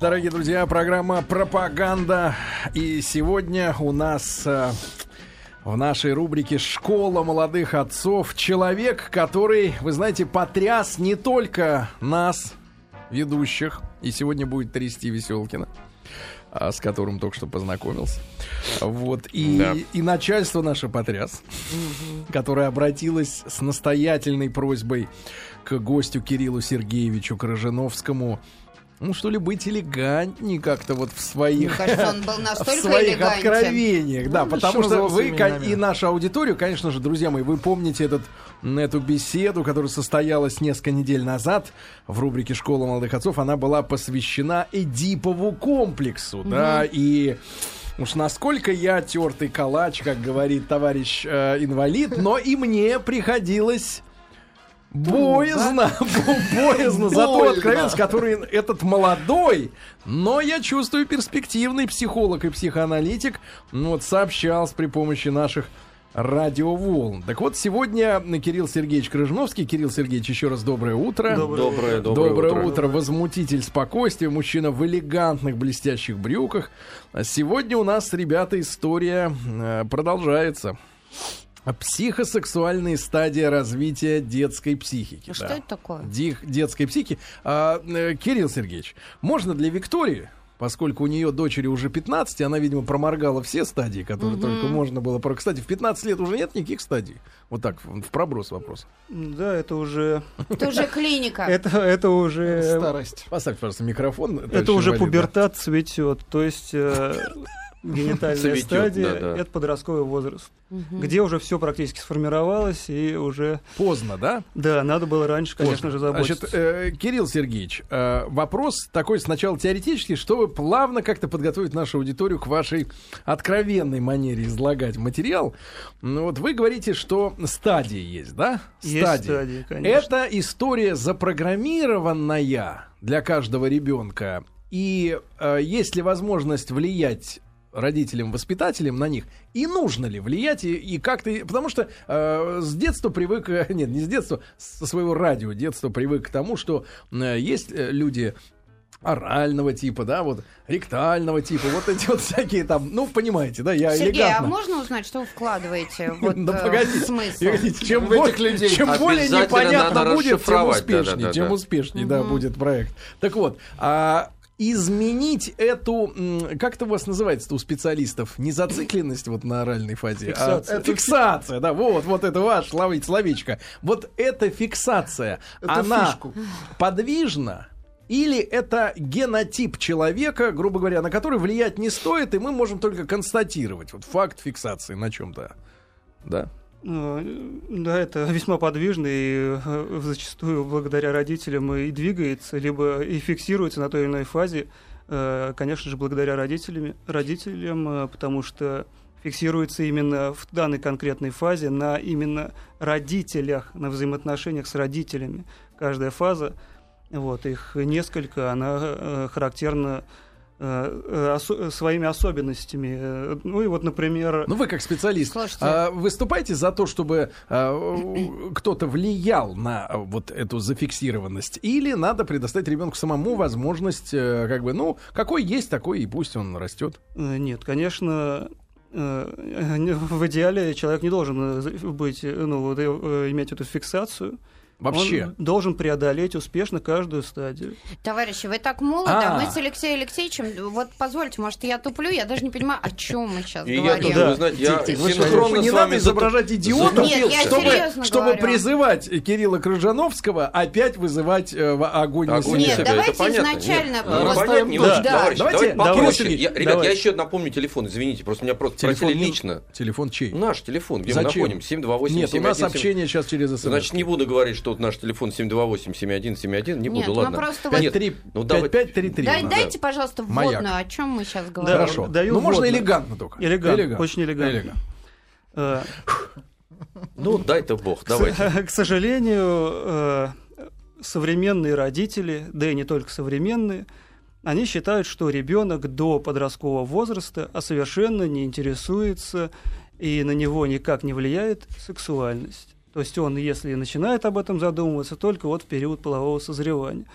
Дорогие друзья, программа «Пропаганда». И сегодня у нас э, в нашей рубрике «Школа молодых отцов» человек, который, вы знаете, потряс не только нас, ведущих, и сегодня будет трясти Веселкина, а, с которым только что познакомился. Вот. И, Да. и начальство наше потряс, которое обратилось с настоятельной просьбой к гостю Кириллу Сергеевичу Крыжиновскому ну, что ли, быть элегантнее как-то вот в Мне своих... кажется, он был в своих элегантен. откровениях, да, Ну, потому что вы да. и нашу аудиторию, конечно же, друзья мои, вы помните этот, эту беседу, которая состоялась несколько недель назад в рубрике «Школа молодых отцов», она была посвящена Эдипову комплексу, да, и уж насколько я тертый калач, как говорит товарищ э, инвалид, но и мне приходилось Боязно, боязно за ту откровенность, который этот молодой, но я чувствую перспективный психолог и психоаналитик, ну, вот сообщался при помощи наших радиоволн. Так вот, сегодня Кирилл Сергеевич Крыжновский. Кирилл Сергеевич, еще раз доброе утро. Доброе, Доброе, доброе, утро. Возмутитель спокойствия, мужчина в элегантных блестящих брюках. А сегодня у нас, ребята, история э, продолжается. Психосексуальные стадии развития детской психики. А Что да. это такое? Дих- детской психики. А, э, Кирилл Сергеевич, можно для Виктории, поскольку у нее дочери уже 15, она, видимо, проморгала все стадии, которые только можно было. про- Кстати, в 15 лет уже нет никаких стадий. Вот так, в, проброс вопрос. Да, это уже, Это уже клиника. это, это уже, Старость. Поставьте, пожалуйста, микрофон. это уже пубертат цветет, то есть э, генитальная стадия, да, да. это подростковый возраст, где уже все практически сформировалось и уже, Поздно, да? да, надо было раньше, конечно же, заботиться. Значит, э, Кирилл Сергеевич, э, вопрос такой сначала теоретический, чтобы плавно как-то подготовить нашу аудиторию к вашей откровенной манере излагать материал. Ну, вот вы говорите, что стадии есть, да? Есть стадии, конечно. Это история запрограммированная для каждого ребенка. И э, есть ли возможность влиять родителям, воспитателям на них, и нужно ли влиять, и, и как-то... Потому что э, с детства привык... Нет, не с детства, со своего радио детства привык к тому, что э, есть э, люди орального типа, да, вот ректального типа, вот эти вот всякие там, ну, понимаете, да, я Сергей, а элегантно. можно узнать, что вы вкладываете вот, Да э, погодите, смысл? погодите, чем, В этих людей чем более непонятно будет, тем успешнее, тем успешнее, да, будет проект. Так вот, а изменить эту, как это у вас называется у специалистов, не зацикленность вот на оральной фазе, Фиксация. а фиксация, да, вот, вот это ваш ловить словечко. Вот эта фиксация, Это она фишку. подвижна, или это генотип человека, грубо говоря, на который влиять не стоит, и мы можем только констатировать вот факт фиксации на чем-то. Да. Э, Да, это весьма подвижно и э, зачастую благодаря родителям и двигается, либо и фиксируется на той или иной фазе, э, конечно же, благодаря родителям, родителям, потому что фиксируется именно в данной конкретной фазе на именно родителях, на взаимоотношениях с родителями. Каждая фаза, вот, их несколько, она характерна осо- своими особенностями. Э, Ну и вот, например... Ну вы как специалист Слушайте. а, выступаете за то, чтобы а, кто-то влиял на а, вот эту зафиксированность, или надо предоставить ребенку самому возможность, э, как бы, ну какой есть, такой и пусть он растет. Э, Нет, конечно, э, не- в идеале человек не должен э, быть, э, ну, вот, э, иметь эту фиксацию. Вообще. Он должен преодолеть успешно каждую стадию. Товарищи, вы так молоды, А. а мы с Алексеем Алексеевичем, вот позвольте, может, я туплю, я даже не понимаю, о чем мы сейчас И я говорим. тоже, знаете, я синхронно не с надо вами изображать идиотов, Нет, я чтобы, призывать Кирилла Крыжановского опять вызывать э, огонь на. Нет, давайте изначально ну, Давайте, давайте давай, попроще. Ребят, я еще напомню телефон, извините, просто меня просто просили лично. Телефон чей? Наш телефон, где Зачем? мы находим? 728 Нет, у нас 71 общение сейчас через СМС. Значит, не буду говорить, что вот наш телефон 728-7171, не Нет, буду, ну ладно. просто Да вот- нет, 5-3, ну, давай- 5-5-3-3. Дай- у нас. дайте, пожалуйста, Маяк. вводную, о чем мы сейчас Да. говорим. Хорошо. Даю ну, можно элегантно только. Элегантно, очень элегантно. Э, Ну, дай-то бог, с- к сожалению, э, современные родители, да и не только современные, они считают, что ребенок до подросткового возраста а совершенно не интересуется и на него никак не влияет сексуальность. То есть он, если начинает об этом задумываться, только вот в период полового созревания.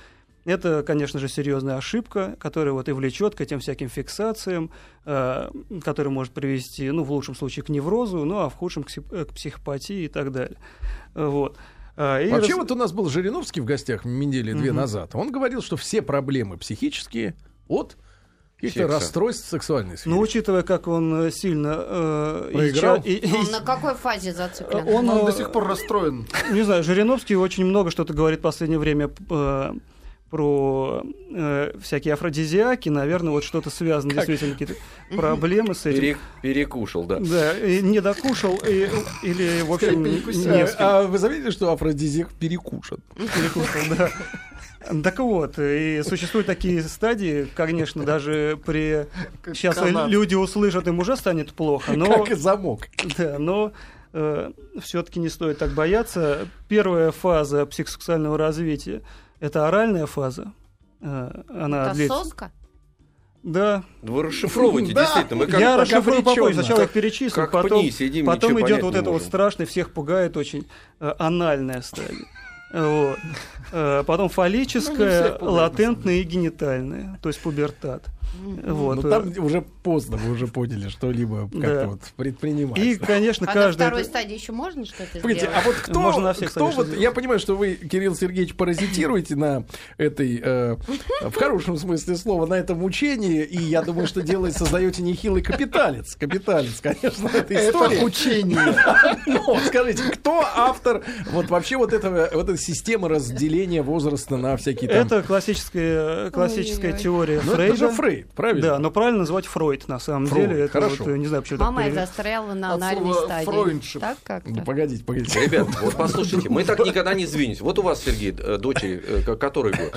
Это, конечно же, серьезная ошибка, которая вот и влечет к этим всяким фиксациям, э, которая может привести, ну, в лучшем случае, к неврозу, ну, а в худшем к, к психопатии и так далее. Вот. А, и Вообще раз- вот у нас был Жириновский в гостях недели две Мгм. назад. Он говорил, что все проблемы психические от каких-то Секса. расстройств сексуальной. Ну, учитывая, как он э, сильно... э, и Проиграл? и- и- Он на какой фазе зациклен? Он, Он э, до сих пор расстроен. Не знаю, Жириновский очень много что-то говорит в последнее время э, про э, всякие афродизиаки, наверное, вот что-то связано, действительно, какие-то проблемы с этим. Пере- перекушал, да. Да, и не докушал, и- или, в общем, не А, а вы заметили, что афродизиак перекушен? перекушал, да. Так вот, и существуют такие стадии, конечно, даже при... Сейчас канат. люди услышат, им уже станет плохо, но... Как и замок. Да, но все-таки не стоит так бояться. Первая фаза психосексуального развития – это оральная фаза. Э, Она Это длится. соска? Да, Вы расшифровываете, Да. действительно. Мы как, я расшифрую попозже. Сначала Как- их перечислю, как потом, пни сидим, потом идет вот это вот страшное, всех пугает очень э, анальная стадия. Вот. Э, Потом Ну, на латентная и генитальная, то есть пубертат. Вот. Ну там уже поздно, вы уже поняли, что-либо как-то Да. вот предпринимать. И, конечно, А на каждая... второй стадии еще можно что-то Погодите, сделать? а вот кто, Можно на всех кто вот, сделать. я понимаю, что вы, Кирилл Сергеевич, паразитируете на этой, э, в хорошем смысле слова, на этом учении, и я думаю, что делаете, создаете нехилый капиталец, капиталец, конечно, этой истории. Это учение. Но скажите, кто автор вот вообще вот этого, вот этой системы разделения возраста на всякие там... Это классическая, классическая Ой-ой-ой. Ну, теория это Фрейда. же Фрейд, правильно? Да, но правильно называть Фройд на самом Фройд, деле. Это хорошо. вот, э, не знаю, почему так Мама перевели. застряла на анальной стадии. «фройндшип». Так как-то? Ну, погодите, погодите. Ребят, вот послушайте, мы так никогда не сдвинемся. Вот у вас, Сергей, э, дочери, э, который год?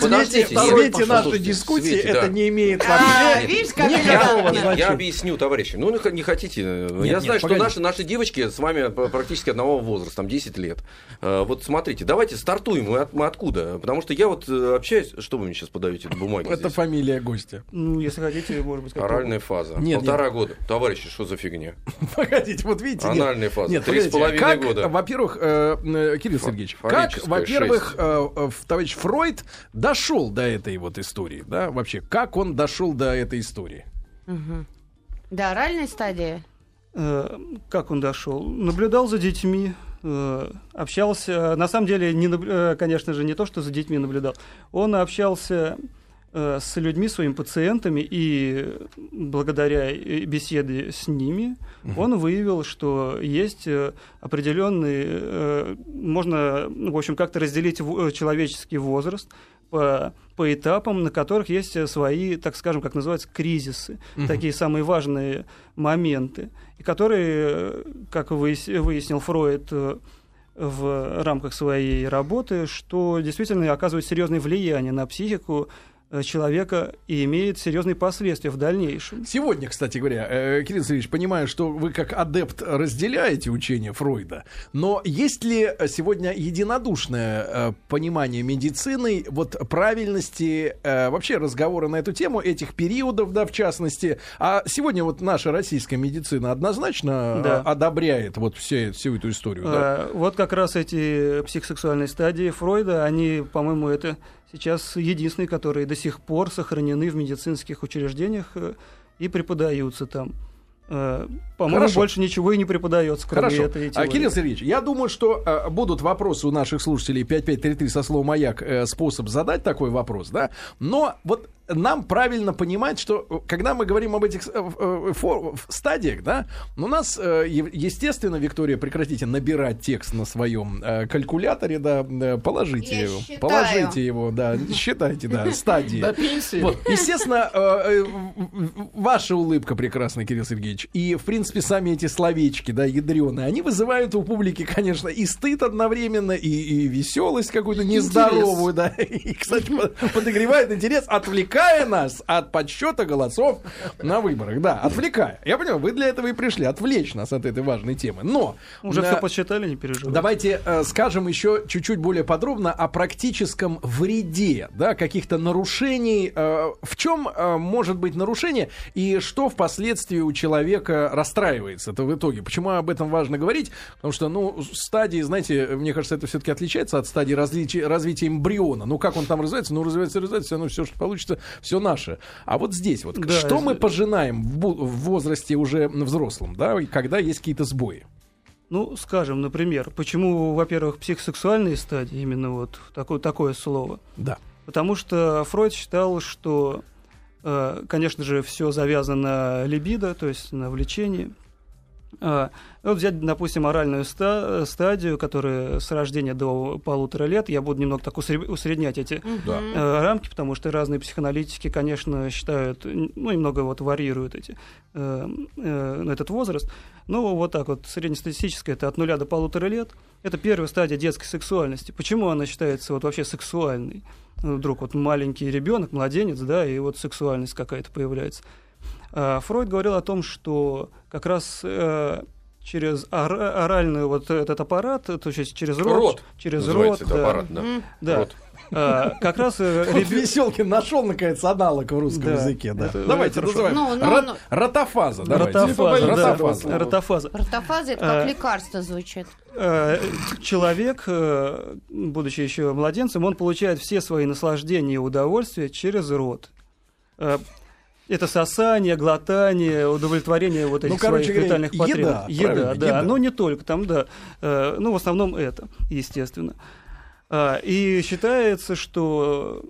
Подождите, свете, в свете нашей дискуссии это не имеет А, вообще. Я, значения. я объясню, товарищи. Ну, не хотите. я знаю, что наши, наши девочки с вами практически одного возраста, там 10 лет. Вот смотрите, давайте стартуем. Мы, от- мы откуда? Потому что я вот общаюсь... Что вы мне сейчас подаете бумаги Это здесь? фамилия гостя. Ну, если хотите, может быть, как Оральная фаза. Нет, Полтора года. Товарищи, что за фигня? Погодите, вот видите, нет. Анальная фаза. Нет, Три с половиной как, года. Во-первых, э, э, Кирилл Сергеевич, как, во-первых, э, э, товарищ Фройд дошел до этой вот истории, да, вообще, как он дошел до этой истории? Мгм. До оральной стадии? Э, Как он дошел? Наблюдал за детьми, э, общался. На самом деле, не, конечно же, не то, что за детьми наблюдал. Он общался с людьми, своими пациентами, и благодаря э, беседе с ними он выявил, что есть э, определенный, э, можно, ну, в общем, как-то разделить э, человеческий возраст по, по этапам, на которых есть э, свои, так скажем, как называется, кризисы, такие самые важные моменты, которые, э, как выяс- выяснил Фройд э, в рамках своей работы, что действительно оказывает серьезное влияние на психику э, человека и имеет серьезные последствия в дальнейшем. Сегодня, кстати говоря, э, Кирилл Сергеевич, понимаю, что вы как адепт разделяете учение Фройда, но есть ли сегодня единодушное э, понимание медицины, вот правильности э, вообще разговора на эту тему, этих периодов, да, в частности, а сегодня вот наша российская медицина однозначно Да. э, одобряет вот все, всю эту историю, да? Э, Вот как раз эти психосексуальные стадии Фройда, они, по-моему, это сейчас единственные, которые до сих пор сохранены в медицинских учреждениях э, и преподаются там. Э, По-моему, больше ничего и не преподается, кроме Хорошо. этой теории. Кирилл Сергеевич, я думаю, что э, будут вопросы у наших слушателей 5533 со словом «Маяк» э, способ задать такой вопрос, да? Но вот нам правильно понимать, что э, когда мы говорим об этих э, э, стадиях, да, у нас, э, естественно, Виктория, прекратите набирать текст на своем э, калькуляторе, да, положите Я его, считаю. положите его, да, считайте, да, стадии. До пенсии. Вот, естественно, э, э, ваша улыбка прекрасная, Кирилл Сергеевич, и, в принципе, сами эти словечки, да, ядреные, они вызывают у публики, конечно, и стыд одновременно, и, и веселость какую-то нездоровую, да, и, кстати, по- подогревает интерес, отвлекает отвлекая нас от подсчета голосов на выборах. Да, отвлекая. Я понимаю, вы для этого и пришли, отвлечь нас от этой важной темы. Но... Уже э, все посчитали, не переживайте. Давайте э, скажем еще чуть-чуть более подробно о практическом вреде, да, каких-то нарушений. Э, в чем э, может быть нарушение и что впоследствии у человека расстраивается это в итоге? Почему об этом важно говорить? Потому что, ну, стадии, знаете, мне кажется, это все-таки отличается от стадии различия, развития эмбриона. Ну, как он там развивается? Ну, развивается, развивается, равно все, что получится, все наше. А вот здесь вот, Да, что это- мы пожинаем в, в возрасте уже взрослом, да, и когда есть какие-то сбои? Ну, скажем, например, почему, во-первых, психосексуальные стадии, именно вот такое, такое слово? Да. Потому что Фройд считал, что, э, конечно же, все завязано на либидо, то есть на влечении. А, вот взять, допустим, оральную ста- стадию, которая с рождения до полутора лет, я буду немного так усре- усреднять эти Да. Э, рамки, потому что разные психоаналитики, конечно, считают, ну, немного вот варьируют эти, э, э, этот возраст. Ну, вот так вот, среднестатистическое, это от нуля до полутора лет. Это первая стадия детской сексуальности. Почему она считается вот вообще сексуальной? Ну, Вдруг вот маленький ребенок, младенец, да, и вот сексуальность какая-то появляется. А, Фройд говорил о том, что как раз э, через ора- оральный вот этот аппарат, то есть через рот, Рот через называется рот, да, аппарат, да. М. да, Рот. а, как раз э, Вот ребё- Веселкин нашел, наконец, аналог в русском Да. языке. Да. Это- давайте называем. Ну, ну, Рот- ну. Ротофаза. давайте. Ротофаза, да, Ротофаза. ротофаза. Ротофаза это как А. лекарство звучит. Э, Человек, э, будучи еще младенцем, он получает все свои наслаждения и удовольствия через рот. Это сосание, глотание, удовлетворение вот этих Ну, короче своих говоря, витальных еда, потребностей. правильно, да. еда. Но не только там, да. Э, Ну, в основном это, естественно. А, И считается, что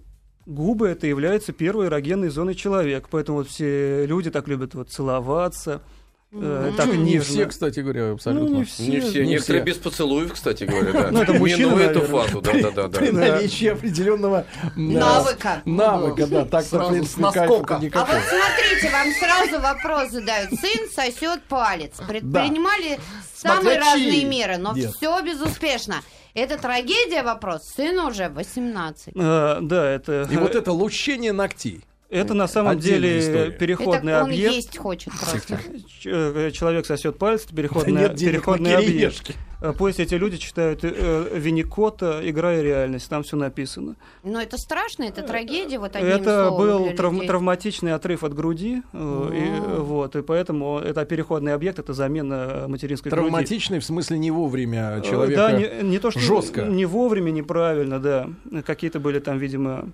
губы это является первой эрогенной зоной человека. Поэтому вот все люди так любят вот целоваться. Э, Мгм. так Ну, не нежно. все, кстати говоря, абсолютно. Ну, не все. Не все, не некоторые все. без поцелуев, кстати говоря, да. Ну, это мужчины, Минуя эту фазу, да, да, да, да. При наличии определенного Навыка. Навыка, да. Так, в принципе, наскока. А вот смотрите, вам сразу вопрос задают. Сын сосет палец. Предпринимали самые разные меры, но все безуспешно. Это трагедия вопрос. Сыну уже 18. А, Да, это... И вот это лущение ногтей. Это на самом деле история. переходный это он объект. есть хочет просто. Ч- э, Человек сосет палец, это Да переходный, нет денег переходный на объект. А Пусть эти люди читают э, Винникота «Игра и реальность», там все написано. Но это страшно, это трагедия, вот одним это был людей. травматичный отрыв от груди, э, и, вот, и поэтому это переходный объект, это замена материнской груди. Травматичный, в смысле, не вовремя Э, человека. Да, не, не то, что жестко. не вовремя, неправильно, да. Какие-то были там, видимо,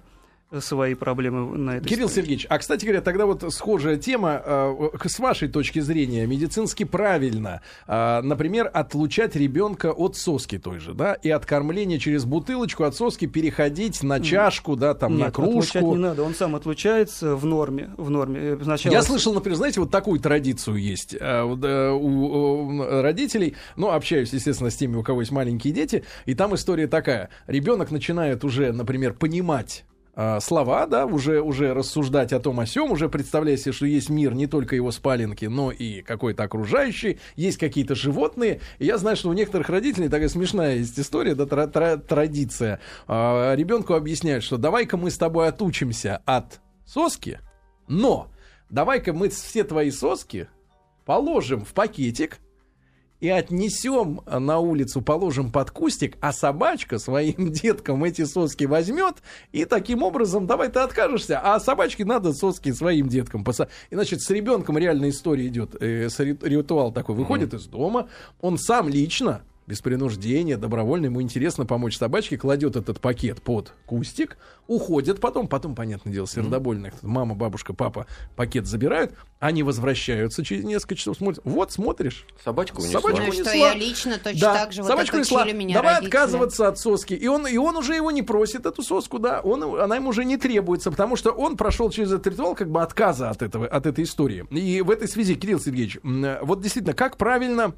свои проблемы на этой Кирилл стадии. Сергеевич, а кстати говоря, тогда вот схожая тема, э, с вашей точки зрения, медицински правильно, э, например, отлучать ребенка от соски той же, да, и от кормления через бутылочку от соски переходить на чашку, да, там, на Нет, отлучать кружку. не надо, он сам отлучается в норме. В норме. Э, Сначала Я слышал, например, знаете, вот такую традицию есть э, э, у, у родителей. Ну, общаюсь, естественно, с теми, у кого есть маленькие дети. И там история такая. Ребенок начинает уже, например, понимать э, слова, да, уже, уже рассуждать о том о сем, уже представляя себе, что есть мир не только его спаленки, но и какой-то окружающий, есть какие-то животные. И я знаю, что у некоторых родителей такая смешная есть история, да, тра- тра- традиция. А, ребенку объясняют, что давай-ка мы с тобой отучимся от соски, но давай-ка мы все твои соски положим в пакетик и отнесем на улицу, положим под кустик, а собачка своим деткам эти соски возьмет, и таким образом, давай ты откажешься, а собачке надо соски своим деткам. И, значит, с ребенком реальная история идет, э, ритуал такой, выходит из дома, он сам лично, без принуждения, добровольно, ему интересно помочь собачке, кладет этот пакет под кустик, уходит потом, потом, понятное дело, сердобольно, мама, бабушка, папа пакет забирают, они возвращаются через несколько часов, смотрят, вот, смотришь, Собачку унесла. Собачку Ну и что унесла. я лично точно да, так же вот собачку отучили несла. меня Давай родители. отказываться от соски. И он, и он уже его не просит, эту соску, да. Он, она ему уже не требуется, потому что он прошел через этот ритуал как бы отказа от, этого, от этой истории. И в этой связи, Кирилл Сергеевич, вот действительно, как правильно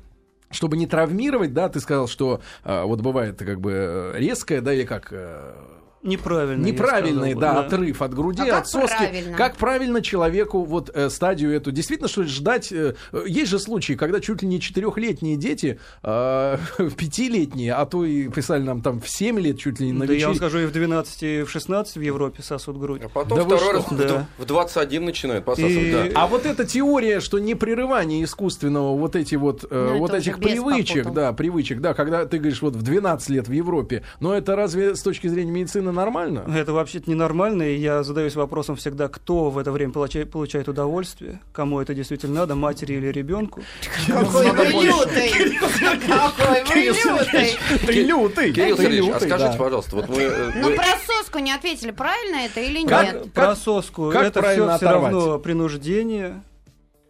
чтобы не травмировать, да, ты сказал, что а, вот бывает как бы э, резкое, да, или как э, Неправильно. я Неправильный, сказал бы, да, отрыв от груди, А как от соски. правильно? Как правильно человеку вот э, стадию эту? Действительно, что ли, ждать? э, есть же случаи, когда чуть ли не четырехлетние дети, э, пятилетние, а то и писали нам там в 7 лет чуть ли не на Да я вам скажу, и в 12, и в 16 в Европе сосут грудь. А потом Да второй раз в- Да. в 21 начинает посасывать, И- да. А вот эта теория, что непрерывание искусственного вот эти вот, э, Ну, вот этих привычек, попутал. да, привычек, да, когда ты говоришь вот в 12 лет в Европе, но это разве с точки зрения медицины нормально? Это вообще-то ненормально, и я задаюсь вопросом всегда, кто в это время получает, получает удовольствие, кому это действительно надо, матери или ребенку. Какой вы лютый! Какой вы лютый! Ты лютый! Кирилл Сергеевич, а скажите, пожалуйста, вот мы... э, Ну, про соску не ответили, правильно это или нет? Про соску, как это все, все равно принуждение.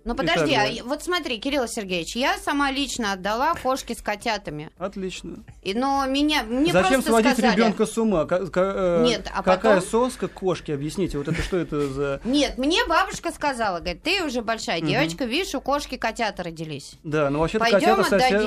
Ну, подожди, а вот смотри, Кирилл Сергеевич, я сама лично отдала кошке с котятами. Отлично. И, но меня, мне Зачем просто сводить сказали... ребенка с ума? Ка- ка- э, Нет, а какая потом- соска кошки? Объясните, вот это что это за... Нет, мне бабушка сказала, говорит, ты уже большая девочка, видишь, у кошки котята родились. Да, ну вообще-то котята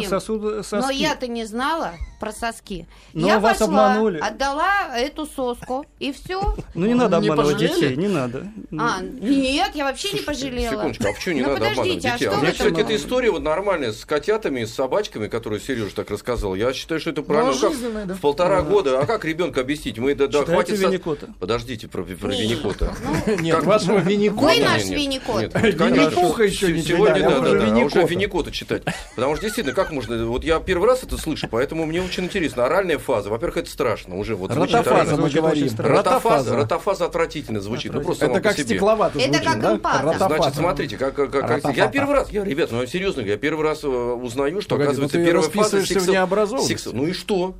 сосут соски. Но я-то не знала про соски. Но я вас пошла, обманули. отдала эту соску, и все. Ну не надо обманывать детей, не надо. А, нет, я вообще не пожалела. Секундочку, а почему не Ну, надо обманывать подождите, а детей? А мне, этом кстати, эта история вот нормальная с котятами, с собачками, которую Сережа так рассказал. Я считаю, что это правильно. Ну, как жизненная, да. В полтора года. А как ребенка объяснить? Мы да, да, хватит. со- Винникота. Подождите про, про Нет. Винникота. Нет, Как- вашего Винникота. Вы наш Винникот. Винни-Пуха еще не Сегодня, а да, уже да, да, а уже Винникота. Винникота читать. Потому что действительно, как можно... Вот я первый раз это слышу, поэтому мне очень интересно. Оральная фаза. Во-первых, это страшно. Уже вот звучит Ротофаза мы говорим. Ротофаза. Ротофаза отвратительно звучит. Ну, просто Это как стекловато Это звучит, как да? эмпата. Значит, смотрите, как, как, как- я первый раз, я, ребят, ну серьезно, я первый раз э, узнаю, что Погоди, ну оказывается ты первая фаза расписываешься Ну и что?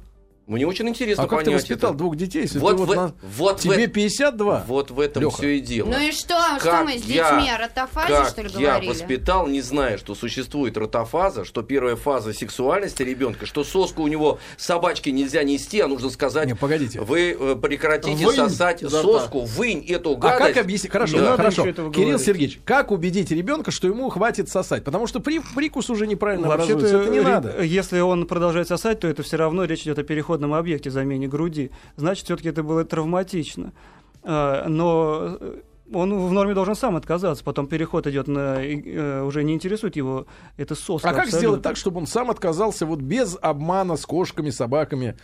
Мне очень интересно А как ты понять воспитал это. двух детей, если Вот ты вот в- на- вот в тебе это- 52? Вот в этом Лёха. все и дело. Ну и что? Что Как мы с я- детьми о ротофазе, как что ли, я говорили? воспитал, не зная, что существует ротофаза, что первая фаза сексуальности ребенка, что соску у него собачки нельзя нести, а нужно сказать, Не, погодите. вы э, прекратите Вынь сосать рта. соску, вынь эту А гадость. как объяснить? Хорошо, да, надо хорошо. Кирилл говорить. Сергеевич, как убедить ребенка, что ему хватит сосать? Потому что при, прикус уже неправильно Вообще-то, образуется. Это не надо. если он продолжает сосать, то это все равно речь идет о переходном объекте замене груди. Значит, все-таки это было травматично. А, Но э, он в норме должен сам отказаться. Потом переход идет на э, уже не интересует его это соска. А как абсолютно. сделать так, чтобы он сам отказался вот без обмана с кошками, собаками,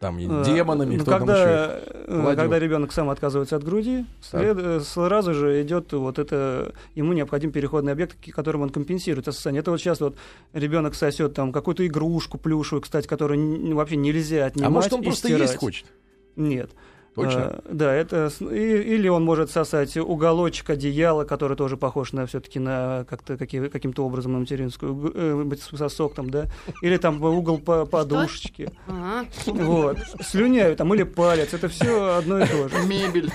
там, и Э, демонами, ну, кто там когда, еще? э, когда ребенок сам отказывается от груди, след- э, сразу же идет вот это ему необходим переходный объект, которым он компенсирует состояние. Это вот сейчас вот ребенок сосет там какую-то игрушку плюшевую, кстати, которую вообще нельзя отнимать. А может он просто стирать. есть хочет? Нет. Точно? А, да, это и- или он может сосать уголочек одеяла, который тоже похож на все-таки на как-то какие- каким-то образом на материнскую э, быть сосок там, да, или там угол по подушечки, Ага. вот, слюняю там или палец, это все одно и то же. Мебель.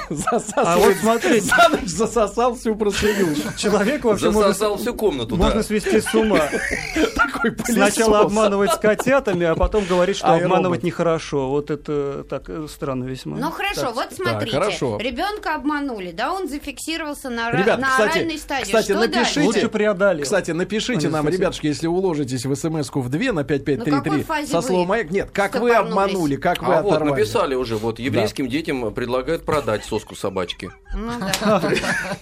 А вот смотрите, За ночь засосал всю простыню. человек вообще можно, Засосал всю комнату, можно да. свести с ума. Такой пылесос. Сначала обманывать с котятами, а потом говорить, что А, обманывать нехорошо. Вот это так э, странно весьма. Ну хорошо, Так, вот смотрите, хорошо. ребенка обманули, да, он зафиксировался на, Ребят, на кстати, оральной стадии. кстати, что напишите. дальше? Лучше преодолел. Кстати, напишите Они нам, ребятушки, если уложитесь в смс-ку в 2 на Ну, какой 5533 фазе со вы словом «Маяк». Нет, как вы обманули, как вы А вот оторвали. написали уже, вот еврейским детям предлагают продать соску собачки. Ну да.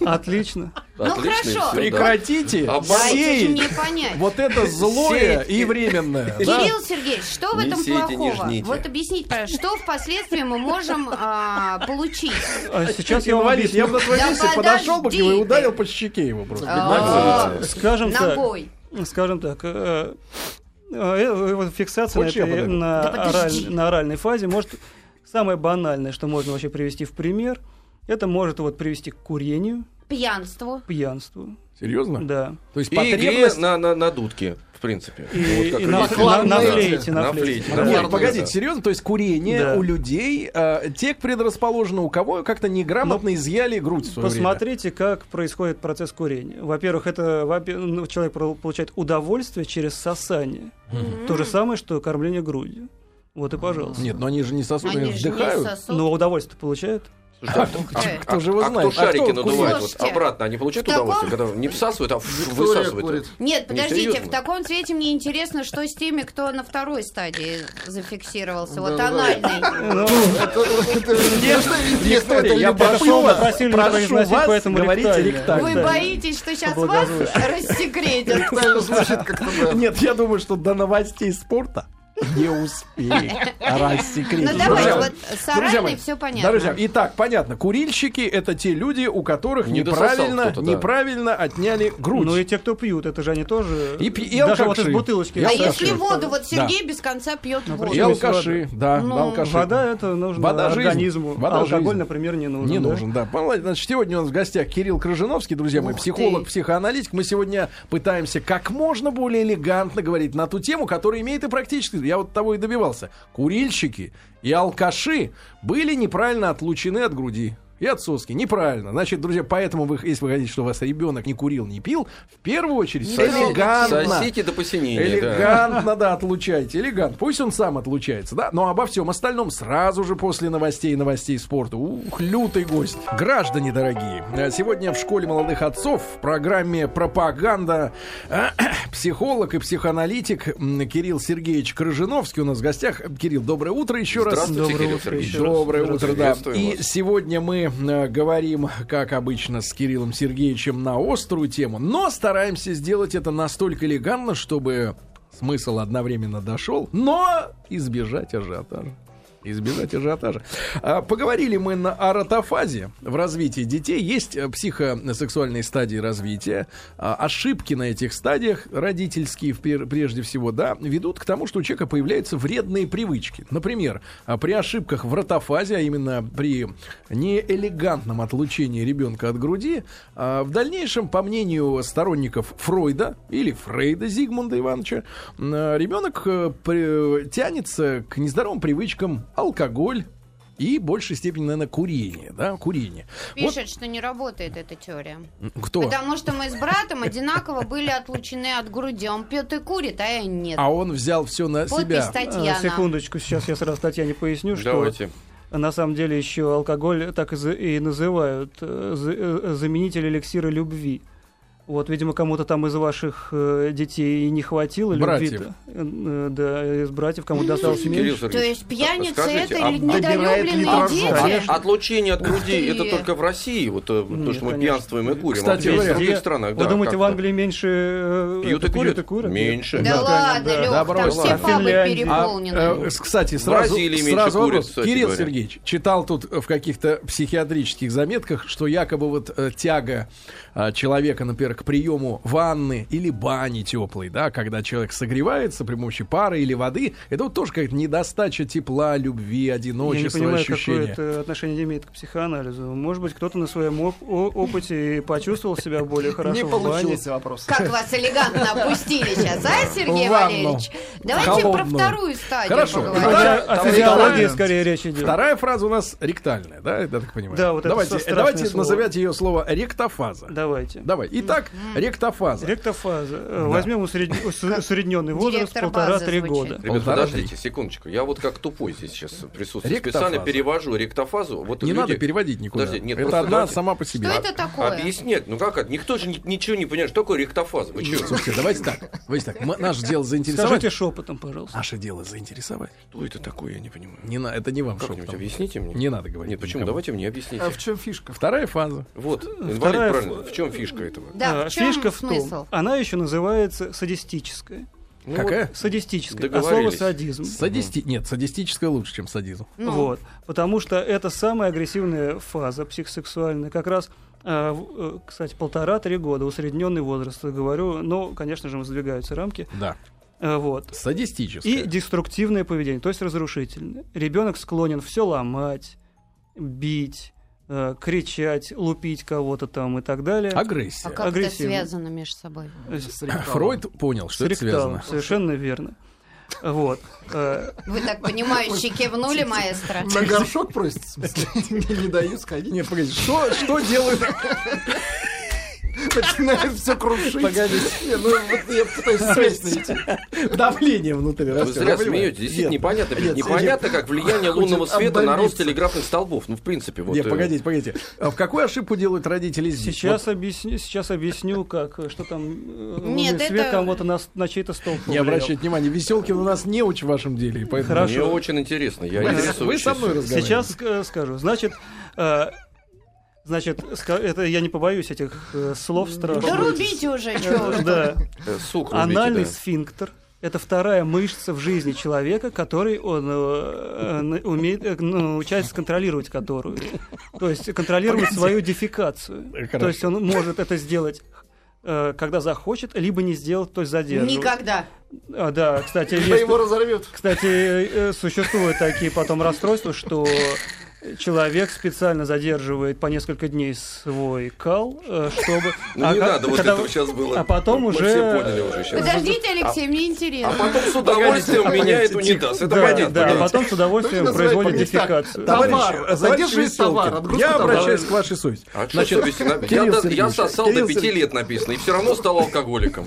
Отлично. Ну, хорошо. да. Прекратите же сеять вот это злое и временное. да? Кирилл Сергеевич, что в Не этом сейте, плохого? Вот объясните, пожалуйста, что впоследствии мы можем а, получить? А сейчас я вам я бы на твоем Да месте подошел бы к нему и ударил по щеке его просто. А, Скажем так, скажем так, э, э, э, вот фиксация на, Хочешь, я этой- подойду? на, Да подожди. ораль- на оральной фазе может самое банальное, что можно вообще привести в пример, это может вот привести к курению, Пьянству. пьянству, Серьезно? да, То есть И игре потребность... на, на, на дудке, в принципе. и, Вот и на, на- на флейте, на На флейте, флейте, да. да. Нет, погодите, да. серьезно, то есть курение Да. у людей, э, те предрасположены, у кого как-то неграмотно изъяли грудь в свое время. Посмотрите, как происходит процесс курения. Во-первых, это во-пе- ну, человек получает удовольствие через сосание. То же самое, что кормление грудью. Вот и пожалуйста. Нет, но они же не сосут, они, Они же не вдыхают. сосут. Но удовольствие получают. Слушайте, а, Э. а- Кто же его а знает? кто А шарики кто надувает вот обратно? Они получают таком- удовольствие, когда не всасывают, а высасывают. курит. Нет, Не, подождите, в таком цвете мне интересно, что с теми, кто на второй стадии зафиксировался, вот анальный. Ну, я прошу вас, прошу вас поэтому говорите ректально. Вы боитесь, что сейчас вас рассекретят? Нет, я думаю, что до новостей спорта не успеем рассекретить. Ну давайте, Друзья, вот с друзья все понятно. Друзья, итак, понятно, курильщики это те люди, у которых неправильно, неправильно отняли грудь. Ну и те, кто пьют, это же они тоже... И пи- и даже вот из бутылочки. А если воду, вот Сергей без конца пьет Ну, воду. И алкаши, да, Ну, алкаши. Вода это нужно Вода организму. Вода алкоголь, жизнь. например, не нужен. Не да? нужен, да. Молодец. Значит, сегодня у нас в гостях Кирилл Крыжиновский, друзья мои, Ух психолог, ты. психоаналитик. Мы сегодня пытаемся как можно более элегантно говорить на ту тему, которая имеет и практически, я вот того и добивался. Курильщики и алкаши были неправильно отлучены от груди. И от соски. Неправильно. Значит, друзья, поэтому вы, если вы хотите, чтобы у вас ребенок не курил, не пил, в первую очередь элегантно. Сосите до посинения. да. Элегантно, да, отлучайте. Элегантно. Пусть он сам отлучается, да. Но обо всем остальном сразу же после новостей и новостей спорта. Ух, лютый гость. Граждане дорогие, э, сегодня в школе молодых отцов в программе «Пропаганда» э, психолог и психоаналитик Кирилл Сергеевич Крыжиновский у нас в гостях. Кирилл, доброе утро еще раз. Доброе утро Сергеевич. еще раз. Доброе утро, да. И сегодня мы говорим, как обычно, с Кириллом Сергеевичем на острую тему, но стараемся сделать это настолько элегантно, чтобы смысл одновременно дошел, но избежать ажиотажа. Избежать ажиотажа. А, Поговорили мы на аратофазе в развитии детей. Есть э, психосексуальные стадии развития. А, Ошибки на этих стадиях, родительские прежде всего, да, ведут к тому, что у человека появляются вредные привычки. Например, а, при ошибках в ротофазе, а именно при неэлегантном отлучении ребенка от груди, в дальнейшем, по мнению сторонников Фройда или Фрейда Зигмунда Ивановича, ребенок э, тянется к нездоровым привычкам алкоголь и в большей степени, наверное, курение, да, курение. Вот Пишет, что не работает эта теория. кто? Потому что мы с братом одинаково были отлучены от груди. Он пьет и курит, а я нет. А он взял все на Подпись себя. А, Татьяна. секундочку, сейчас я сразу Татьяне поясню, что Давайте. на самом деле еще алкоголь так и, называют э, э, заменитель эликсира любви. Вот, видимо, кому-то там из ваших э, детей и не хватило Братьев. любви. э, да, из братьев кому досталось меньше. То есть пьяница скажите, это а недолюбленные дети? литража. Отлучение от груди это только в России, вот э, то, Нет, что мы конечно. пьянствуем и курим. Кстати а в говоря, других странах, Вы да, думаете, в. Англии меньше э, Пьют и курят? Нет? Меньше. Да, Да, ладно, да, Лёх, да, там все А пабы переполнены. А, э, с- кстати, сразу, Бразилии меньше сразу курят, вопрос. кстати Кирилл говоря. Сергеевич читал тут в каких-то психиатрических заметках, что якобы вот тяга э, человека, например, к приему ванны или бани теплой, да, когда человек согревается при помощи пары или воды, это вот тоже какая-то недостача тепла, любви, Я не одиночества, понимаю, ощущения. какое это отношение имеет к психоанализу. Может быть, кто-то на своем оп- опыте почувствовал себя более хорошо Не получился вопрос. Как вас элегантно опустили сейчас, а, Сергей. Валерьевич? Давайте про вторую стадию Хорошо. О физиологии скорее речь идет. Вторая фраза у нас ректальная, да, я так понимаю? Да, вот это давайте, назовете ее слово ректофаза. Давайте. Давай. Итак, ректофаза. Ректофаза. Э, Возьмем усред- ус- усредненный возраст полтора-три года. Ребят, Полтора подождите, секундочку. Я вот как тупой здесь сейчас присутствую. Ректофаза. Специально перевожу ректофазу. Вот Не люди- надо переводить никуда. Подожди, нет, это одна давайте- сама по себе. Что это такое? Объяснять, ну как это? Никто же ни- ничего не понимает, что такое ректофаза. Вы чего? Слушайте, давайте так. Давайте так. Мы- наше дело заинтересовать. Скажите шепотом, пожалуйста. Наше дело заинтересовать. Что это такое, я не понимаю. Не на, это не вам Как-нибудь шепотом. объясните мне. Не надо говорить. Нет, почему? никому. Давайте мне объясните. А в чем фишка? Вторая фаза. Вот, инвалид, Вторая правильно. В чем фишка этого? Да, А, в чем Фишка в смысл? том, она еще называется садистическая. Ну Какая? Садистическая. А слово садизм. Садисти... Нет, садистическая лучше, чем садизм. Ну, Вот. Потому что это самая агрессивная фаза психосексуальная. Как раз, в- э, кстати, полтора-три года, усредненный возраст, говорю, но, конечно же, сдвигаются рамки. Да. А, Вот. Садистическая. И деструктивное поведение, то есть разрушительное. Ребенок склонен все ломать, бить, э, кричать, лупить кого-то там и так далее. а Агрессия. как это агрессивно. связано между собой? Э, Фройд понял, что это связано. Совершенно верно. Вот. Э, Вы так понимающе кивнули, маэстро. На горшок просит, в смысле? Не дают сходить. Нет, погоди, что, что делают... начинает все крушить. Погодите. Не, ну вот я пытаюсь связь найти. Давление внутри Вы растет. зря вы понимаете? смеетесь. Действительно непонятно. нет, непонятно, как влияние лунного света на рост телеграфных столбов. Ну, в принципе, вот. Нет, э, погодите, погодите. А в какую ошибку делают родители здесь? Сейчас объясню, сейчас объясню, как, э, что там э, Нет, свет это- кому-то на, на чей-то стол Вот, не обращайте внимания. Веселкин у нас не уч в вашем деле. поэтому- Хорошо. Мне очень интересно. Я Вы, интересуюсь. вы со мной разговариваете. Сейчас скажу. Значит, значит, это я не побоюсь этих э, слов страшных. Да рубите уже, уж. Да. Э, Сук рубите, Анальный да. сфинктер это вторая мышца в жизни человека, который он э, умеет, э, ну, научается контролировать которую. То есть контролировать Погоди. свою дефекацию. Хорошо. То есть он может это сделать когда захочет, либо не сделать, то есть задерживать. Никогда. А, да, кстати, есть, его разорвет. кстати, существуют такие потом расстройства, что человек специально задерживает по несколько дней свой кал, э, чтобы... Ну, а не ка- надо, вот когда- этого сейчас было. А потом Мы уже... все поняли уже сейчас. Подождите, Алексей, мне А интересно. потом с удовольствием Погодите, меняет унитаз. Это Да, понятно. да, а потом с удовольствием производит дефекацию. Товар. Товарищ, Задерживает товарищ товар, Я обращаюсь к вашей совести. А что Значит, совести надо? Я, сосал до пяти лет написано, и все равно стал алкоголиком.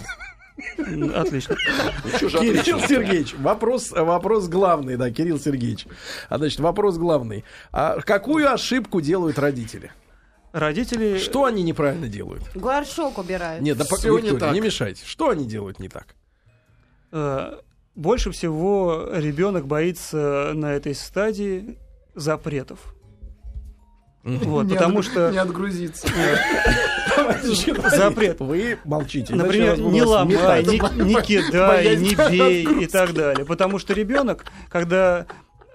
Отлично. Ну Кирилл отлично. Сергеевич, вопрос, вопрос главный, да, Кирилл Сергеевич. А значит, вопрос главный. А какую ошибку делают родители? Родители... Что они неправильно делают? Горшок убирают. Нет, да по- Всё не так. не мешайте. Что они делают не так? э, Больше всего ребенок боится на этой стадии запретов. Вот, Не потому от- что Не отгрузиться. запрет. Вы молчите. Например, не ломай, не, кидай, не бей и так далее. Потому что ребенок, когда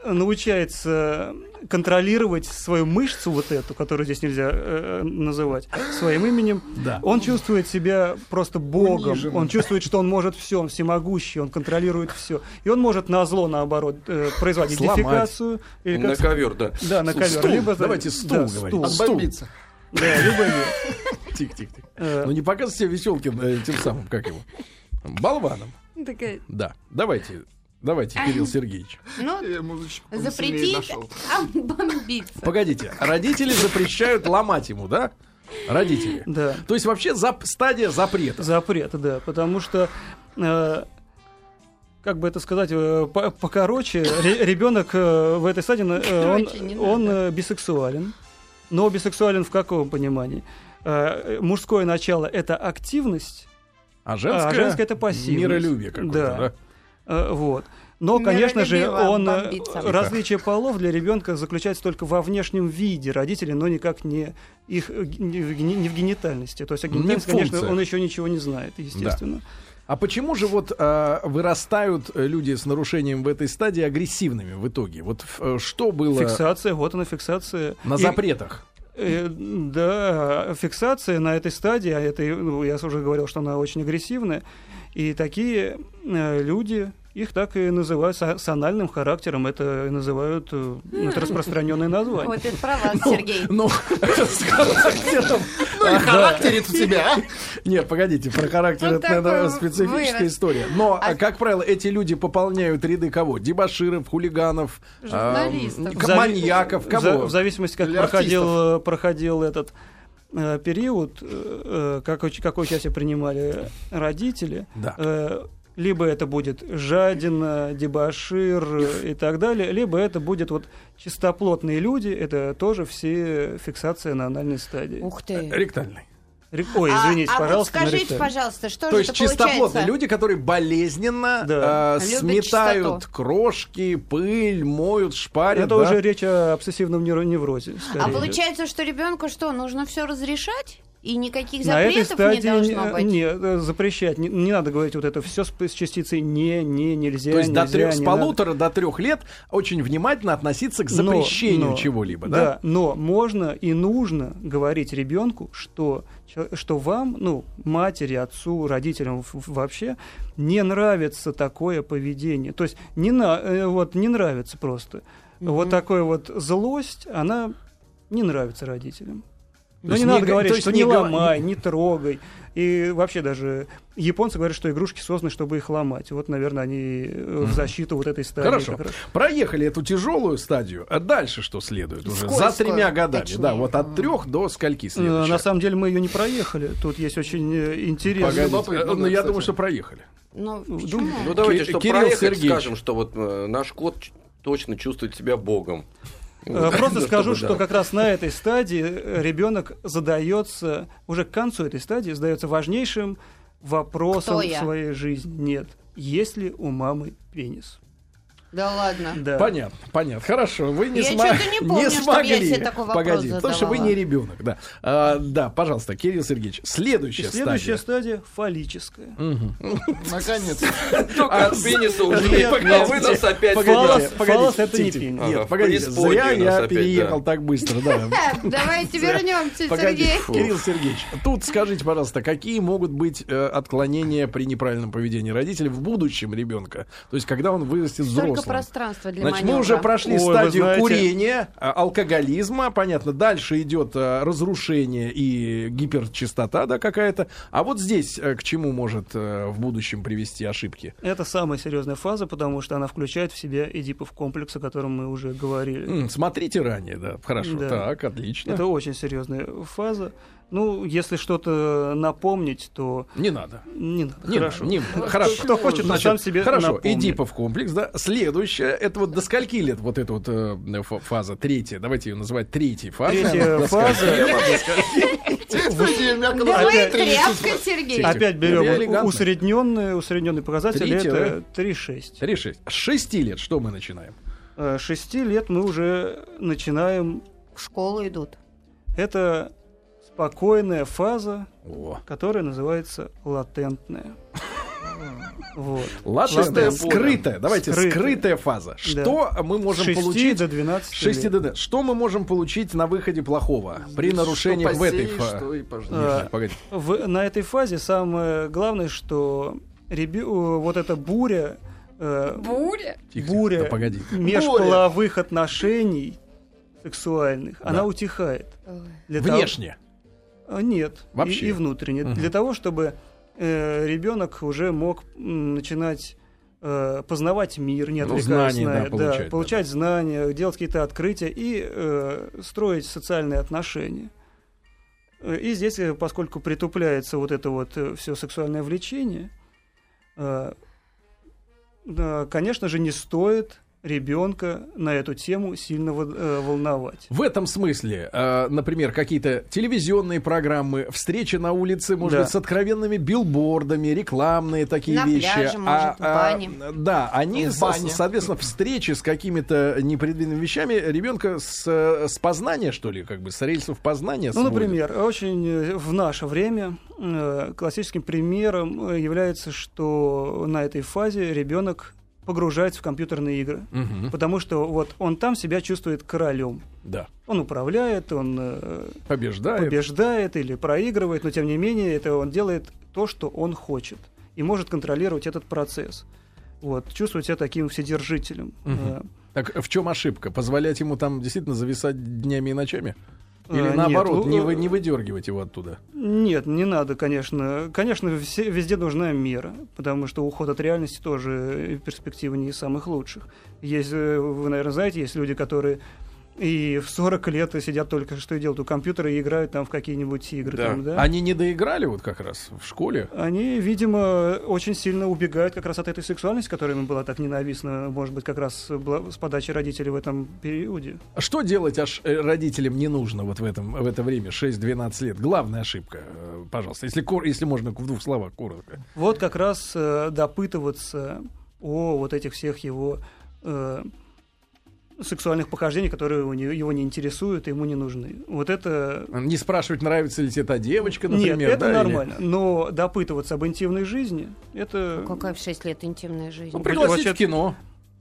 научается контролировать свою мышцу вот эту, которую здесь нельзя э, называть своим именем, Да. он чувствует себя просто богом, Униженным. он чувствует, что он может все, он всемогущий, он контролирует все. И он может на зло, наоборот, э, производить Сломать. дефекацию. Или На как- ковер, да. Да, на ковер. Стул. Либо, Давайте стул да, говорить. стул. Отбомбиться. Да, либо нет. Тихо-тихо. Э, Ну не показывайте Веселкин э, тем самым, как его, болваном. Да, давайте, давайте, Кирилл Сергеевич. Ну, запретить, бомбиться. Погодите, родители запрещают ломать ему, да? Родители. Да. То есть вообще зап- стадия запрета. Запрет, да, потому что э, как бы это сказать, э, по- покороче, ре- ребенок э, в этой стадии, э, он, он э, бисексуален. Но бисексуален в каком понимании? Э, мужское начало это активность, А женское, а женское это пассивность. миролюбие какое-то, Да. да? Э, вот. Но, конечно же, он, э, бомбиться. различие полов для ребенка заключается только во внешнем виде родителей, но никак не, их, э, не, в генитальности. То есть о генитальности, конечно, он еще ничего не знает, естественно. А почему же вот а, вырастают э, люди с нарушением в этой стадии агрессивными в итоге? Вот э, что было Фиксация, вот она фиксация. на И- запретах? Э, да, фиксация на этой стадии, а это, ну, я уже говорил, что она очень агрессивная, и такие э, люди, их так и называют с, анальным характером, это называют, э, ну, это распространенное название. Вот это про вас, Сергей. Ну, с характером. Ну характерит у тебя. Нет, погодите, про характер это, наверное, специфическая история. Но, А- как правило, эти люди пополняют ряды кого? Дебаширов, хулиганов, маньяков, в кого? В зависимости, как проходил, проходил этот э, период, э, э, какой, участие принимали родители, Да. Э, либо это будет жадина, дебашир э, и так далее, либо это будет вот чистоплотные люди, это тоже все фиксация на анальной стадии. Ух ты. Ректальный. Ре- Ой, А- извините, а, вот пожалуйста. на скажите, ректальной. пожалуйста, что То же есть это чистоплотные получается? люди, которые болезненно Да. э, сметают чистоту. крошки, пыль, моют, шпарят. Это да? уже речь о обсессивном невро- неврозе. скорее А идет. получается, что ребенку что, нужно все разрешать? И никаких На этой запретов не стадии должно не, быть? не, э, запрещать. Не, не надо говорить вот это все с, с частицей не, не, нельзя. То есть до нельзя, трех, с не надо. полутора до трех лет очень внимательно относиться к запрещению чего-либо, Да, да? но можно и нужно говорить ребенку, что, что вам, ну, матери, отцу, родителям вообще не нравится такое поведение. То есть не, на, э, вот, не нравится просто. Вот такая вот злость, она не нравится родителям. Но есть не надо говорить, что не ломай, не трогай. И вообще даже японцы говорят, что игрушки созданы, чтобы их ломать. Вот, наверное, они э, в защиту вот этой стадии. Хорошо. как раз. Проехали эту тяжелую стадию. А дальше что следует уже? За тремя годами. точнее. Да, вот от трех до скольки Э, следующая? На самом деле мы ее не проехали. Тут есть очень э, интересно. Погодите, э, ну, я кстати. думаю, что проехали. Ну, Ну? Ну давайте, проехать, Сергеевич. скажем, что вот э, наш кот точно чувствует себя богом. Э, Просто ну, скажу, что как раз на этой стадии э, ребенок задается, уже к концу этой стадии задается важнейшим вопросом в своей жизни. Нет. Есть ли у мамы пенис? Да ладно. Да. Понятно, понятно. Хорошо, вы не, Я сма- не помню, чтоб я себе такой вопрос Погодите, потому что вы задавала. не ребенок, да. А, да, пожалуйста, Кирилл Сергеевич, следующая, следующая стадия. стадия фаллическая. Наконец. Только от пениса вы нас опять... Фалос- фалос это не пенис. Нет, преисподнюю зря я переехал так быстро, да. Давайте вернемся, Погоди, Сергей. Кирилл Сергеевич, тут скажите, пожалуйста, какие могут быть э, отклонения при неправильном поведении родителей в будущем ребенка? То есть, когда он вырастет Столько взрослым. пространства для Значит, мы маневра. уже прошли Ой, стадию знаете- курения, а, алкоголизма, понятно. Дальше идет а, разрушение и гиперчистота, да, какая-то. А вот здесь э, к чему может э, в будущем привести ошибки? Это самая серьезная фаза, потому что она включает в себя эдипов комплекс, о котором мы уже говорили. Смотрите ранее, да. Хорошо. Да. Так, отлично. Это очень серьезная фаза. Ну, если что-то напомнить, то Не надо. не надо. Не Хорошо. надо, не. Хорошо. Кто хочет, Значит, сам себе Хорошо, напомнит. Эдипов комплекс, да. Следующее, это вот до скольки лет вот эта вот э, фа- фаза, третья, давайте ее называть третьей фазой. Третья фаза. Опять берем элегантно. усредненный, усредненный показатель, это 3,6. 3-6. С 6 лет что мы начинаем? Э, с 6 лет мы уже начинаем... В школу идут. Это спокойная фаза, О. которая называется латентная. Вот. Поле. скрытая. Давайте, Скрытая. скрытая фаза. Что мы можем С 6 получить? до 12 с 6 лет. до 12. Что мы можем получить на выходе плохого при нарушениях Что в этой фазе? что и пожнешь. А. В- на этой фазе самое главное, что ребю- вот эта буря, э, Буря? Тихо, буря да погоди. межполовых отношений сексуальных, она утихает. Для того- Внешне. А, Нет, и- Вообще? И, внутренне. Мгм. Для того, чтобы ребенок уже мог начинать э, познавать мир, не Ну, отвлекаясь знания, на да, получать, да, получать знания, делать какие-то открытия и э, строить социальные отношения. Э, И здесь, э, поскольку притупляется вот это вот все сексуальное влечение, э, да, конечно же, не стоит ребенка на эту тему сильно э, волновать. В этом смысле, э, например, какие-то телевизионные программы, встречи на улице, может Да. быть, с откровенными билбордами, рекламные такие На вещи. пляже, может, в бане. да, они, В бане. соответственно, встречи с какими-то непредвиденными вещами ребенка с, с познания, что ли, как бы, с рельсов познания. Ну, сводят. например, очень э, в наше время э, классическим примером э, является, что на этой фазе ребенок погружается в компьютерные игры. Мгм. Потому что вот он там себя чувствует королем. Да. Он управляет, он э, Побеждает. побеждает или проигрывает, но тем не менее это он делает то, что он хочет. И может контролировать этот процесс. Вот, чувствовать себя таким вседержителем. Мгм. Э, Так в чем ошибка? Позволять ему там действительно зависать днями и ночами? Или нет, наоборот, ну, не, э, вы, не выдергивать его оттуда? Нет, не надо, конечно. Конечно, все- везде нужна мера, потому что уход от реальности тоже перспективы не из самых лучших. Есть, э, вы, наверное, знаете, есть люди, которые и в 40 лет сидят только что и делают у компьютера и играют там в какие-нибудь игры. Да. Там, да? Они не доиграли вот как раз в школе? Они, видимо, очень сильно убегают как раз от этой сексуальности, которая им была так ненавистна, может быть, как раз с подачи родителей в этом периоде. Что делать аж э, родителям не нужно вот в, этом, в это время, 6-12 лет? Главная ошибка, э, пожалуйста, если, если можно в двух словах, коротко. Вот как раз э, допытываться о вот этих всех его э, сексуальных похождений, которые у него, его не интересуют и ему не нужны. Вот это... Не спрашивать, нравится ли тебе та девочка, например. Нет, это да, или- нормально. Но допытываться об интимной жизни, это... Какая в 6 лет интимная жизнь? Ну, пригласить в кино.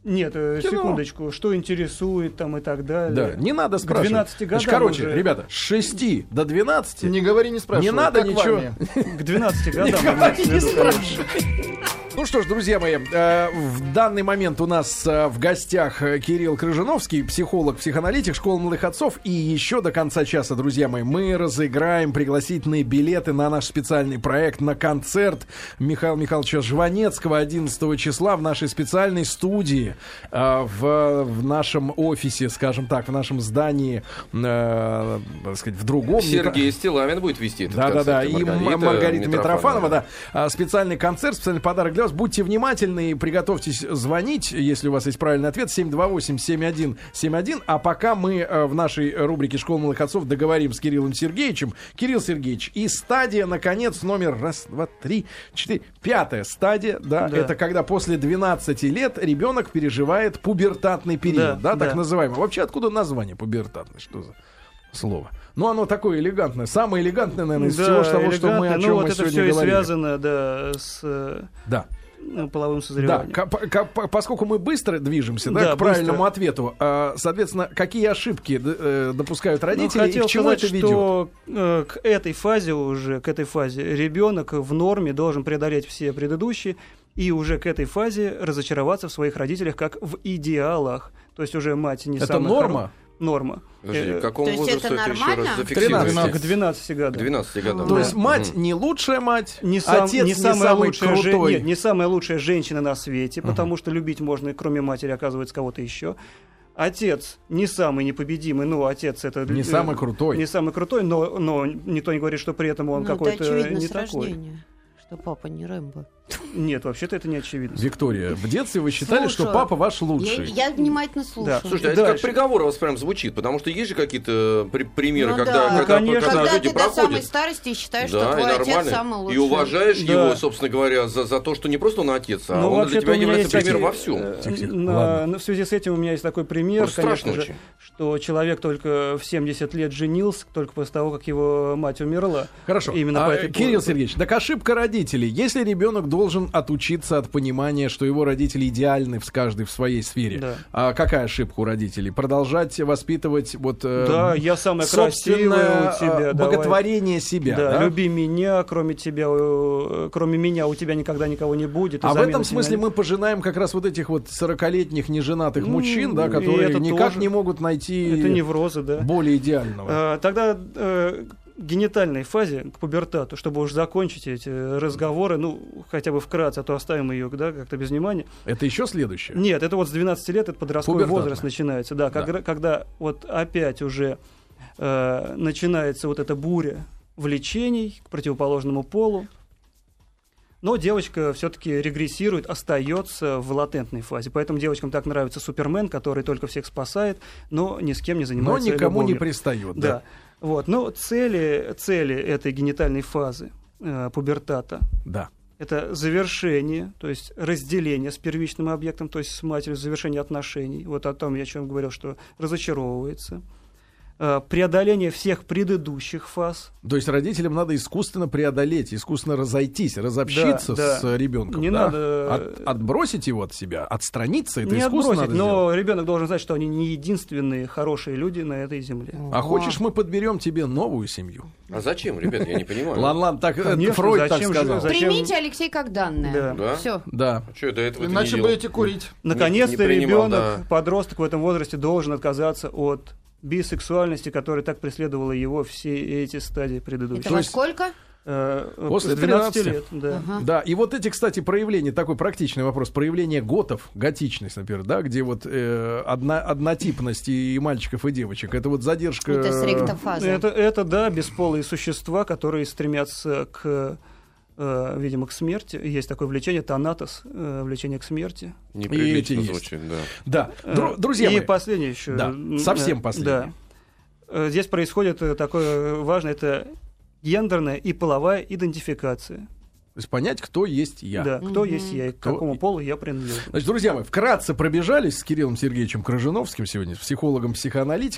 Нет, э, Кино. секундочку, что интересует там и так далее. Да, не надо спрашивать. 12 годам Значит, короче, уже- ребята, с 6 до 12 Не говори, не спрашивай. Не надо как ничего. К 12 годам. Имеется в не спрашивай. Ну что ж, друзья мои, э, в данный момент у нас э, в гостях э, Кирилл Крыжиновский, психолог, психоаналитик школы молодых отцов. И еще до конца часа, друзья мои, мы разыграем пригласительные билеты на наш специальный проект, на концерт Михаила Михайловича Жванецкого 11 числа в нашей специальной студии, э, в, в нашем офисе, скажем так, в нашем здании, э, так сказать, в другом. Сергей Стилавин будет вести этот Да, да, да. И концерт, М- Маргарита Митрофанова, да. А, Специальный концерт, специальный подарок для вас. Будьте внимательны и приготовьтесь звонить, если у вас есть правильный ответ. 728-7171. А пока мы э, в нашей рубрике «Школа малых отцов» договорим с Кириллом Сергеевичем. Кирилл Сергеевич, и стадия, наконец, номер раз, два, три, четыре. Пятая стадия, да, Да. это когда после 12 лет ребенок переживает пубертатный период, да, Да, так да. называемый. Вообще, откуда название пубертатный? Что за слово? Ну, оно такое элегантное. Самое элегантное, наверное, из всего того, что мы о чем ну, вот мы это сегодня все и говорили. связано, да, с э, Да. Ну, половым Да, созреванием. по- поскольку мы быстро движемся да, Да, к правильному быстро. ответу, а, соответственно, какие ошибки э, допускают Ну, родители и хотел к чему сказать, это ведет? что э, к этой фазе уже, к этой фазе ребенок в норме должен преодолеть все предыдущие и уже к этой фазе разочароваться в своих родителях как в идеалах. То есть уже мать не Это самая норма? хоро- Норма. Подожди, Э, к какому То есть возрасту это это еще нормально? раз зафиксируйте? 13. К 12 К годам. 12 годам. То да. есть мать Мгм. не лучшая мать, не, сам- отец не не, самая самый лучшая крутой. нет, не самая лучшая женщина на свете, потому что любить можно, кроме матери, оказывается, кого-то еще. Отец не самый непобедимый, ну, отец это... Не э, самый крутой. Не самый крутой, но, но никто не говорит, что при этом он Ну, это какой-то очевидно не с такой. рождения, что папа не Рэмбо. Нет, вообще-то это не очевидно. Виктория, в детстве вы считали, что Слушаю. папа ваш Я, лучший. я внимательно слушаю. Слушайте, а это как приговор у вас прям звучит, потому что есть же какие-то при- примеры, Ну когда, да. когда, Ну, когда Когда люди ты до самой проходят. старости считаешь, Да, что и твой отец нормально. самый лучший. И уважаешь Да. его, собственно говоря, за, за то, что не просто он отец, а Ну, он для тебя у меня является есть примером во всем. э, на- на- в связи с этим у меня есть такой пример, Просто конечно же, очень. что человек только в 70 лет женился, только после того, как его мать умерла. Хорошо. Именно А, по э, этой Кирилл. Сергеевич, так ошибка родителей. Если ребенок должен отучиться от понимания, что его родители идеальны в каждой в своей сфере, Да. а какая ошибка у родителей? Продолжать воспитывать вот э, Да, я самая собственное красивая у тебя. э, давай. боготворение себя. Да, да? люби меня, кроме тебя, э, кроме меня у тебя никогда никого не будет. А в этом смысле не- мы пожинаем как раз вот этих вот 40-летних неженатых Ну, мужчин, да, которые никак тоже. не могут найти Это неврозы, да. более идеального. А, Тогда э, генитальной фазе, к пубертату, чтобы уж закончить эти разговоры, ну, хотя бы вкратце, а то оставим ее, да, как-то без внимания. Это еще следующее. Нет, это вот с 12 лет, это подростковый возраст начинается, да, Да. когда, когда вот опять уже э, начинается вот эта буря влечений к противоположному полу, но девочка все-таки регрессирует, остается в латентной фазе. Поэтому девочкам так нравится Супермен, который только всех спасает, но ни с кем не Но занимается никому не любовью. пристает. Да. Да. Вот. Но цели, цели этой генитальной фазы э, пубертата да. это завершение, то есть разделение с первичным объектом, то есть с матерью, завершение отношений. Вот о том я о чем говорил, что разочаровывается. Э, Преодоление всех предыдущих фаз. То есть родителям надо искусственно преодолеть, искусственно разойтись, разобщиться Да, с да. ребенком. Не да? надо- От- отбросить его от себя, отстраниться, это не искусственно отбросить, но ребенок должен знать, что они не единственные хорошие люди на этой земле. А хочешь, мы подберем тебе новую семью? А зачем, ребят, я не понимаю. Ладно, так это Конечно, Фройд так сказал. зачем- Примите, Алексей, как данное. Да. Да? Все. Да. Что это этого Иначе будете курить. Наконец-то ребенок, да. подросток в этом возрасте должен отказаться от бисексуальности, которая так преследовала его все эти стадии предыдущие. Это во сколько? Э, э, после с 12 13. лет, да. Ага. Да, и вот эти, кстати, проявления, такой практичный вопрос, проявление готов, готичность, например, да, где вот э, одна, однотипность и мальчиков, и девочек, это вот задержка... Это с ректофаза. Это, это, да, бесполые существа, которые стремятся к, э, видимо, к смерти. Есть такое влечение, танатос, э, влечение к смерти. Неприлично звучит, да. Да, Э, Дру- друзья И мои, последнее еще. Да, совсем э, последнее. Да. Э, Здесь происходит такое важное, это гендерная и половая идентификация. то есть понять, кто есть я. Да, кто Мгм. есть я и к Кто- какому полу я принадлежу. Значит, друзья мои, вкратце пробежались с Кириллом Сергеевичем Крыжиновским сегодня, с психологом-психоаналитиком.